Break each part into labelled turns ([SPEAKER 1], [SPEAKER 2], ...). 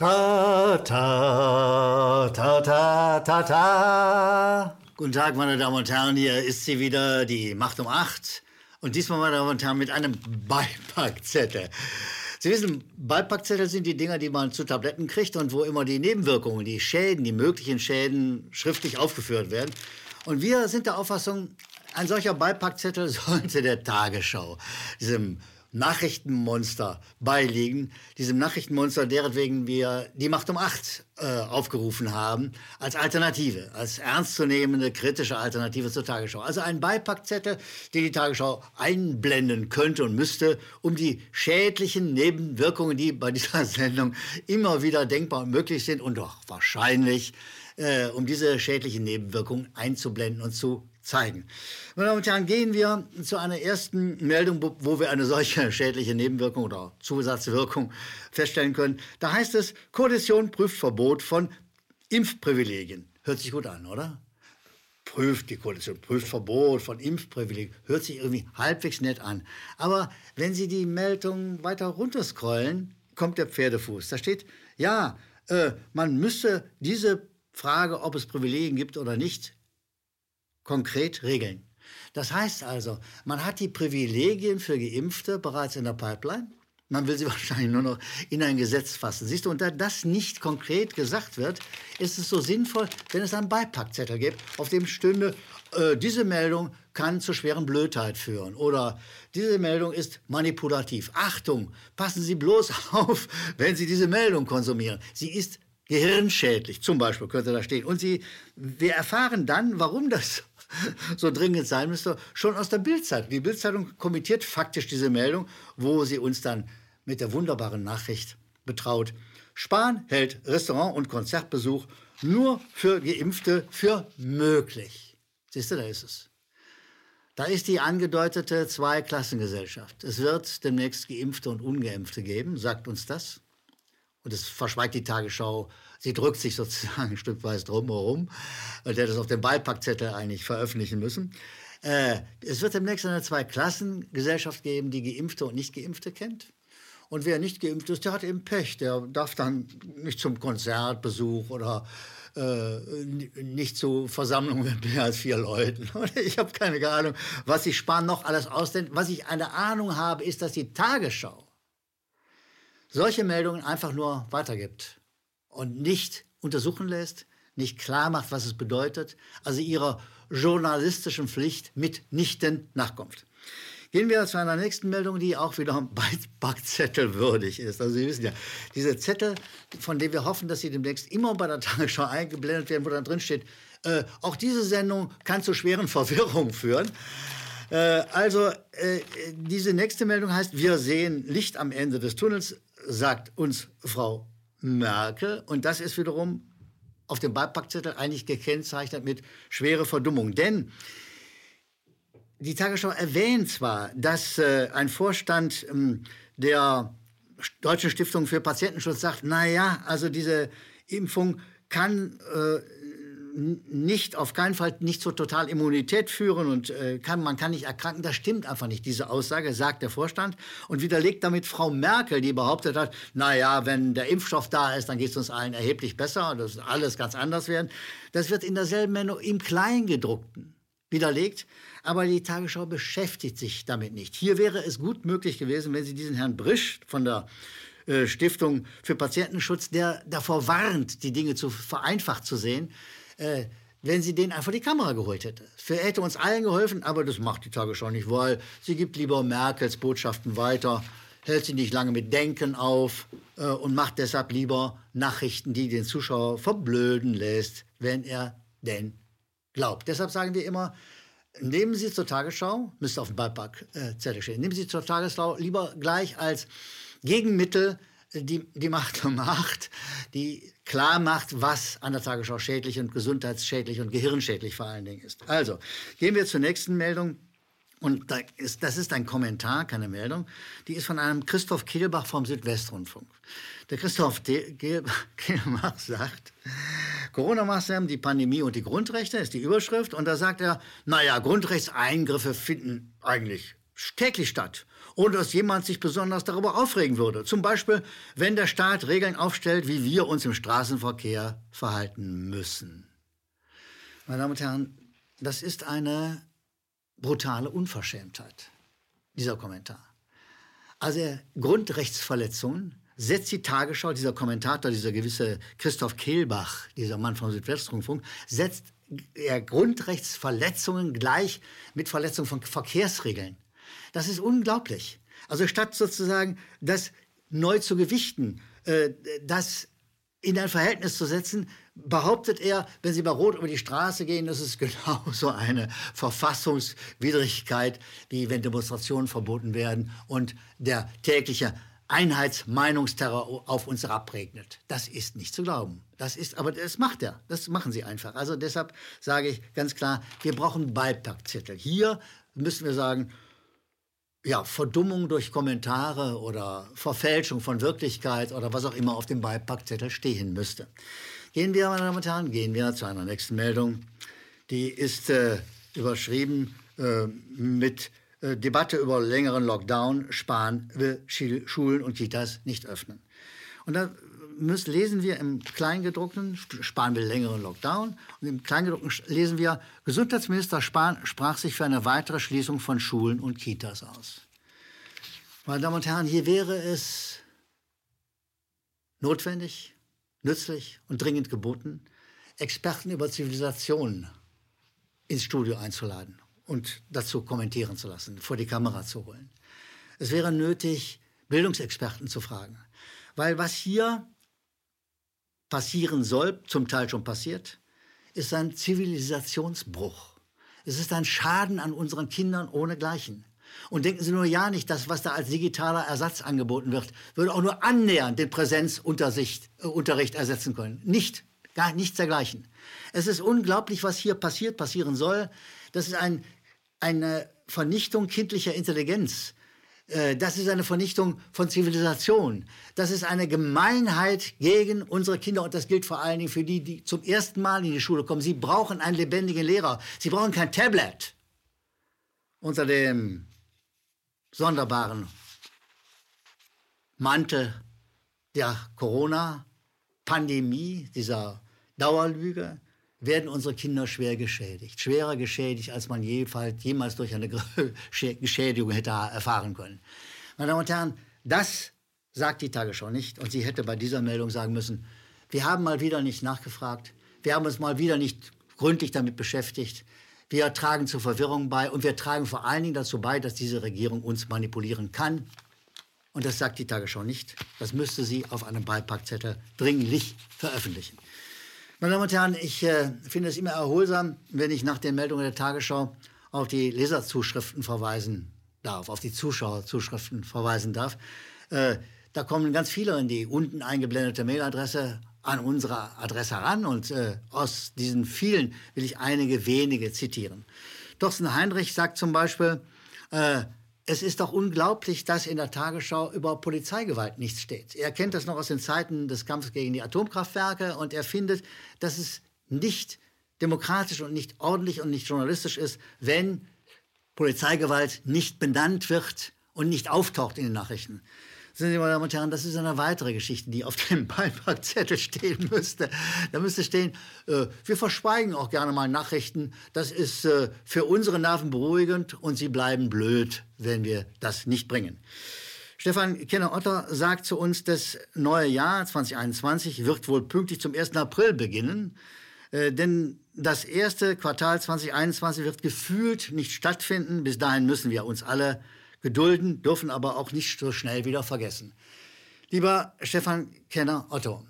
[SPEAKER 1] Ta, ta, ta, ta, ta, ta. Guten Tag, meine Damen und Herren, hier ist sie wieder, die Macht um acht. Und diesmal, meine Damen und Herren, mit einem Beipackzettel. Sie wissen, Beipackzettel sind die Dinger, die man zu Tabletten kriegt und wo immer die Nebenwirkungen, die Schäden, die möglichen Schäden schriftlich aufgeführt werden. Und wir sind der Auffassung, ein solcher Beipackzettel sollte der Tagesschau, diesem Nachrichtenmonster beiliegen. Diesem Nachrichtenmonster, deretwegen wir die Macht um acht äh, aufgerufen haben, als Alternative, als ernstzunehmende, kritische Alternative zur Tagesschau. Also ein Beipackzettel, den die Tagesschau einblenden könnte und müsste, um die schädlichen Nebenwirkungen, die bei dieser Sendung immer wieder denkbar und möglich sind und doch wahrscheinlich, äh, um diese schädlichen Nebenwirkungen einzublenden und zu zeigen. Meine Damen und Herren, gehen wir zu einer ersten Meldung, wo wir eine solche schädliche Nebenwirkung oder Zusatzwirkung feststellen können. Da heißt es, Koalition prüft Verbot von Impfprivilegien. Hört sich gut an, oder? Prüft die Koalition, prüft Verbot von Impfprivilegien. Hört sich irgendwie halbwegs nett an. Aber wenn Sie die Meldung weiter runterscrollen, kommt der Pferdefuß. Da steht, ja, äh, man müsste diese Frage, ob es Privilegien gibt oder nicht, konkret regeln. Das heißt also, man hat die Privilegien für Geimpfte bereits in der Pipeline. Man will sie wahrscheinlich nur noch in ein Gesetz fassen. Siehst du, und da das nicht konkret gesagt wird, ist es so sinnvoll, wenn es einen Beipackzettel gibt, auf dem stünde, äh, diese Meldung kann zu schweren Blödheit führen oder diese Meldung ist manipulativ. Achtung, passen Sie bloß auf, wenn Sie diese Meldung konsumieren. Sie ist gehirnschädlich, zum Beispiel könnte da stehen. Und Sie, wir erfahren dann, warum das so dringend sein müsste, schon aus der Bildzeitung. Die Bildzeitung kommentiert faktisch diese Meldung, wo sie uns dann mit der wunderbaren Nachricht betraut. Spahn hält Restaurant- und Konzertbesuch nur für Geimpfte für möglich. Siehst du, da ist es. Da ist die angedeutete Zweiklassengesellschaft. Es wird demnächst Geimpfte und Ungeimpfte geben, sagt uns das. Und das verschweigt die Tagesschau. Sie drückt sich sozusagen ein Stück weit drumherum. Der das auf dem Beipackzettel eigentlich veröffentlichen müssen. Äh, es wird demnächst eine Zweiklassengesellschaft geben, die Geimpfte und Nicht-Geimpfte kennt. Und wer nicht geimpft ist, der hat eben Pech. Der darf dann nicht zum Konzertbesuch oder äh, nicht zu Versammlungen mit mehr als vier Leuten. Ich habe keine Ahnung, was sich Spahn noch alles ausdenkt. Was ich eine Ahnung habe, ist, dass die Tagesschau solche Meldungen einfach nur weitergibt und nicht untersuchen lässt, nicht klar macht, was es bedeutet, also ihrer journalistischen Pflicht mitnichten nachkommt. Gehen wir zu einer nächsten Meldung, die auch wieder Backzettel würdig ist. Also Sie wissen ja, diese Zettel, von denen wir hoffen, dass sie demnächst immer bei der Tagesschau eingeblendet werden, wo dann drin steht, äh, auch diese Sendung kann zu schweren Verwirrungen führen. Äh, also äh, diese nächste Meldung heißt, wir sehen Licht am Ende des Tunnels, sagt uns Frau Merkel. Und das ist wiederum auf dem Beipackzettel eigentlich gekennzeichnet mit schwere Verdummung. Denn die Tagesschau erwähnt zwar, dass äh, ein Vorstand ähm, der Deutschen Stiftung für Patientenschutz sagt, na ja, also diese Impfung kann äh, nicht, auf keinen Fall nicht zur Totalimmunität führen und äh, kann, man kann nicht erkranken. Das stimmt einfach nicht. Diese Aussage sagt der Vorstand und widerlegt damit Frau Merkel, die behauptet hat, na ja, wenn der Impfstoff da ist, dann geht es uns allen erheblich besser und das wird alles ganz anders werden. Das wird in derselben Meldung im Kleingedruckten widerlegt, aber die Tagesschau beschäftigt sich damit nicht. Hier wäre es gut möglich gewesen, wenn Sie diesen Herrn Brisch von der äh, Stiftung für Patientenschutz, der davor warnt, die Dinge zu vereinfacht zu sehen, äh, wenn sie den einfach die Kamera geholt hätte. Das hätte uns allen geholfen, aber das macht die Tagesschau nicht, weil sie gibt lieber Merkels Botschaften weiter, hält sie nicht lange mit Denken auf äh, und macht deshalb lieber Nachrichten, die den Zuschauer verblöden lässt, wenn er denn glaubt. Deshalb sagen wir immer, nehmen Sie zur Tagesschau, müsste auf dem Beipackzettel äh, stehen, nehmen Sie zur Tagesschau lieber gleich als Gegenmittel die, die Macht Macht, die klar macht, was an der Tagesschau schädlich und gesundheitsschädlich und gehirnschädlich vor allen Dingen ist. Also, gehen wir zur nächsten Meldung. Und da ist, das ist ein Kommentar, keine Meldung. Die ist von einem Christoph Kehlbach vom Südwestrundfunk. Der Christoph Kehlbach sagt, Corona-Maßnahmen, die Pandemie und die Grundrechte ist die Überschrift. Und da sagt er, naja, Grundrechtseingriffe finden eigentlich täglich statt, ohne dass jemand sich besonders darüber aufregen würde. Zum Beispiel, wenn der Staat Regeln aufstellt, wie wir uns im Straßenverkehr verhalten müssen. Meine Damen und Herren, das ist eine brutale Unverschämtheit, dieser Kommentar. Also Grundrechtsverletzungen setzt die Tagesschau, dieser Kommentator, dieser gewisse Christoph Kehlbach, dieser Mann vom Südwestrundfunk, setzt er Grundrechtsverletzungen gleich mit Verletzung von Verkehrsregeln. Das ist unglaublich. Also statt sozusagen das neu zu gewichten, äh, das in ein Verhältnis zu setzen, behauptet er, wenn Sie bei Rot über die Straße gehen, das ist genauso eine Verfassungswidrigkeit, wie wenn Demonstrationen verboten werden und der tägliche Einheitsmeinungsterror auf uns herabregnet. Das ist nicht zu glauben. Das ist, aber das macht er. Das machen sie einfach. Also deshalb sage ich ganz klar, wir brauchen Beipackzettel. Hier müssen wir sagen, ja, Verdummung durch Kommentare oder Verfälschung von Wirklichkeit oder was auch immer auf dem Beipackzettel stehen müsste. Gehen wir, meine Damen und Herren, gehen wir zu einer nächsten Meldung. Die ist äh, überschrieben äh, mit äh, Debatte über längeren Lockdown, Spahn will Schulen und Kitas nicht öffnen. Und da müssen, lesen wir im Kleingedruckten, Spahn will längeren Lockdown, und im Kleingedruckten lesen wir, Gesundheitsminister Spahn sprach sich für eine weitere Schließung von Schulen und Kitas aus. Meine Damen und Herren, hier wäre es notwendig, nützlich und dringend geboten, Experten über Zivilisation ins Studio einzuladen und dazu kommentieren zu lassen, vor die Kamera zu holen. Es wäre nötig, Bildungsexperten zu fragen. Weil was hier passieren soll, zum Teil schon passiert, ist ein Zivilisationsbruch. Es ist ein Schaden an unseren Kindern ohnegleichen. Und denken Sie nur ja nicht, dass was da als digitaler Ersatz angeboten wird, würde auch nur annähernd den Präsenzunterricht äh, ersetzen können. Nicht, gar nichts dergleichen. Es ist unglaublich, was hier passiert, passieren soll. Das ist ein eine Vernichtung kindlicher Intelligenz. Äh, das ist eine Vernichtung von Zivilisation. Das ist eine Gemeinheit gegen unsere Kinder und das gilt vor allen Dingen für die, die zum ersten Mal in die Schule kommen. Sie brauchen einen lebendigen Lehrer. Sie brauchen kein Tablet. Unter dem sonderbaren Mantel der Corona-Pandemie, dieser Dauerlüge, werden unsere Kinder schwer geschädigt. Schwerer geschädigt, als man jemals durch eine Geschädigung hätte erfahren können. Meine Damen und Herren, das sagt die Tagesschau nicht. Und sie hätte bei dieser Meldung sagen müssen, wir haben mal wieder nicht nachgefragt. Wir haben uns mal wieder nicht gründlich damit beschäftigt. Wir tragen zur Verwirrung bei und wir tragen vor allen Dingen dazu bei, dass diese Regierung uns manipulieren kann. Und das sagt die Tagesschau nicht. Das müsste sie auf einem Beipackzettel dringlich veröffentlichen. Meine Damen und Herren, ich äh, finde es immer erholsam, wenn ich nach den Meldungen der Tagesschau auf die Leserzuschriften verweisen darf, auf die Zuschauerzuschriften verweisen darf. Äh, da kommen ganz viele in die unten eingeblendete Mailadresse an unsere Adresse heran und äh, aus diesen vielen will ich einige wenige zitieren. Thorsten Heinrich sagt zum Beispiel, äh, es ist doch unglaublich, dass in der Tagesschau über Polizeigewalt nichts steht. Er kennt das noch aus den Zeiten des Kampfes gegen die Atomkraftwerke und er findet, dass es nicht demokratisch und nicht ordentlich und nicht journalistisch ist, wenn Polizeigewalt nicht benannt wird und nicht auftaucht in den Nachrichten. Sehen Sie, meine Damen und Herren, das ist eine weitere Geschichte, die auf dem Beipackzettel stehen müsste. Da müsste stehen, äh, wir verschweigen auch gerne mal Nachrichten. Das ist äh, für unsere Nerven beruhigend und sie bleiben blöd, wenn wir das nicht bringen. Stefan Kenner-Otter sagt zu uns, das neue Jahr 2021 wird wohl pünktlich zum 1. April beginnen. Äh, denn das erste Quartal 2021 wird gefühlt nicht stattfinden. Bis dahin müssen wir uns alle gedulden, dürfen aber auch nicht so schnell wieder vergessen. Lieber Stefan Kenner Otto,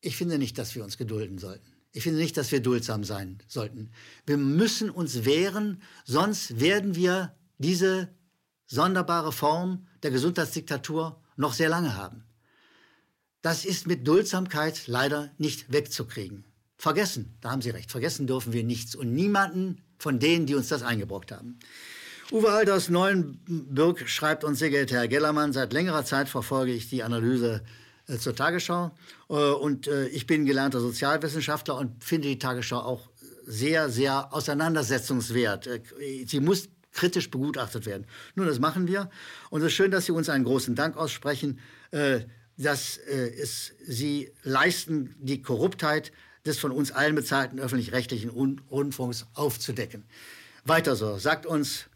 [SPEAKER 1] ich finde nicht, dass wir uns gedulden sollten. Ich finde nicht, dass wir duldsam sein sollten. Wir müssen uns wehren, sonst werden wir diese sonderbare Form der Gesundheitsdiktatur noch sehr lange haben. Das ist mit Duldsamkeit leider nicht wegzukriegen. Vergessen, da haben Sie recht, vergessen dürfen wir nichts und niemanden von denen, die uns das eingebrockt haben. Uwe Alt aus Neuenburg schreibt uns, sehr geehrter Herr Gellermann, seit längerer Zeit verfolge ich die Analyse äh, zur Tagesschau äh, und äh, ich bin gelernter Sozialwissenschaftler und finde die Tagesschau auch sehr, sehr auseinandersetzungswert. Sie muss kritisch begutachtet werden. Nun, das machen wir. Und es ist schön, dass Sie uns einen großen Dank aussprechen, dass es, Sie leisten, die Korruptheit des von uns allen bezahlten öffentlich-rechtlichen Rundfunks aufzudecken. Weiter so, sagt uns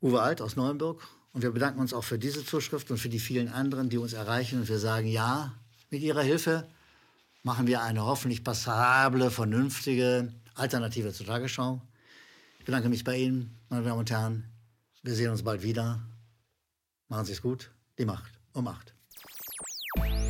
[SPEAKER 1] Uwe Alt aus Neuenburg. Und wir bedanken uns auch für diese Zuschrift und für die vielen anderen, die uns erreichen. Und wir sagen, ja, mit Ihrer Hilfe machen wir eine hoffentlich passable, vernünftige Alternative zur Tagesschau. Ich bedanke mich bei Ihnen, meine Damen und Herren. Wir sehen uns bald wieder. Machen Sie es gut. Die Macht um Macht.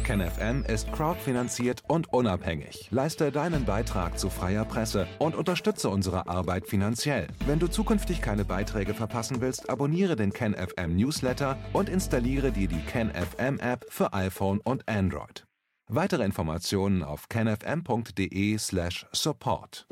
[SPEAKER 2] KenFM ist crowdfinanziert und unabhängig. Leiste deinen Beitrag zu freier Presse und unterstütze unsere Arbeit finanziell. Wenn du zukünftig keine Beiträge verpassen willst, abonniere den KenFM Newsletter und installiere dir die KenFM App für iPhone und Android. Weitere Informationen auf kenfm.de/support.